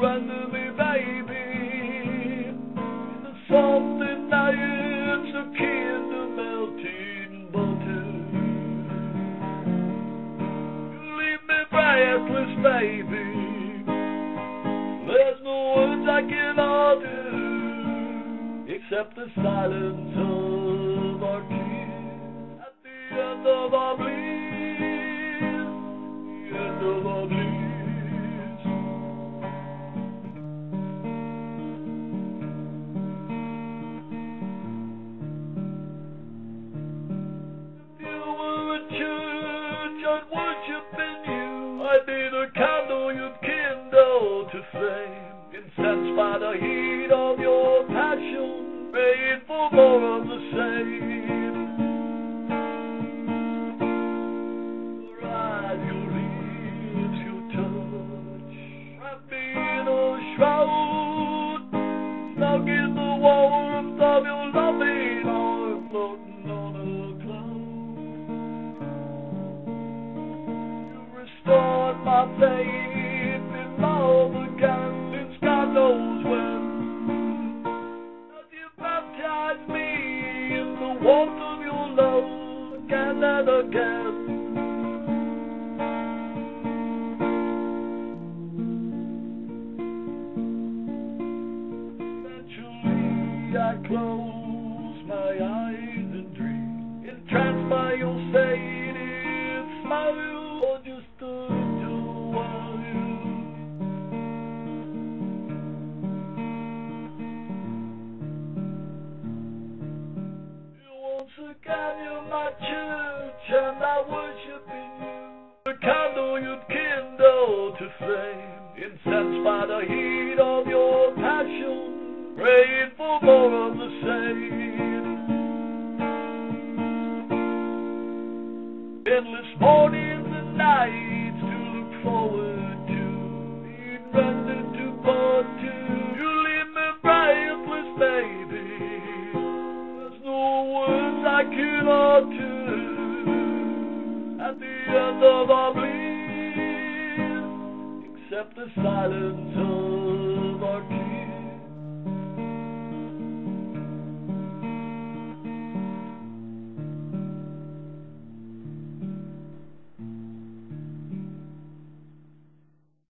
run to me, baby. There's something that it's akin to melting butter. You leave me breathless, baby. There's no words I can utter except the silence of our kiss at the end of our bleed. To flame, incensed by the heat of your passion, made for more of the same. Eyes, your lips, your touch, in a shroud. In the warmth of your loving floating on a cloud. You restored my faith I close my eyes and I worship in you. The candle you'd kindle to flame, incensed by the heat of your passion, praying for more of the same. Endless mornings and nights to look forward to, being rendered to part two. You leave me breathless, baby. There's no words I can utter end of our being, except the silence of our.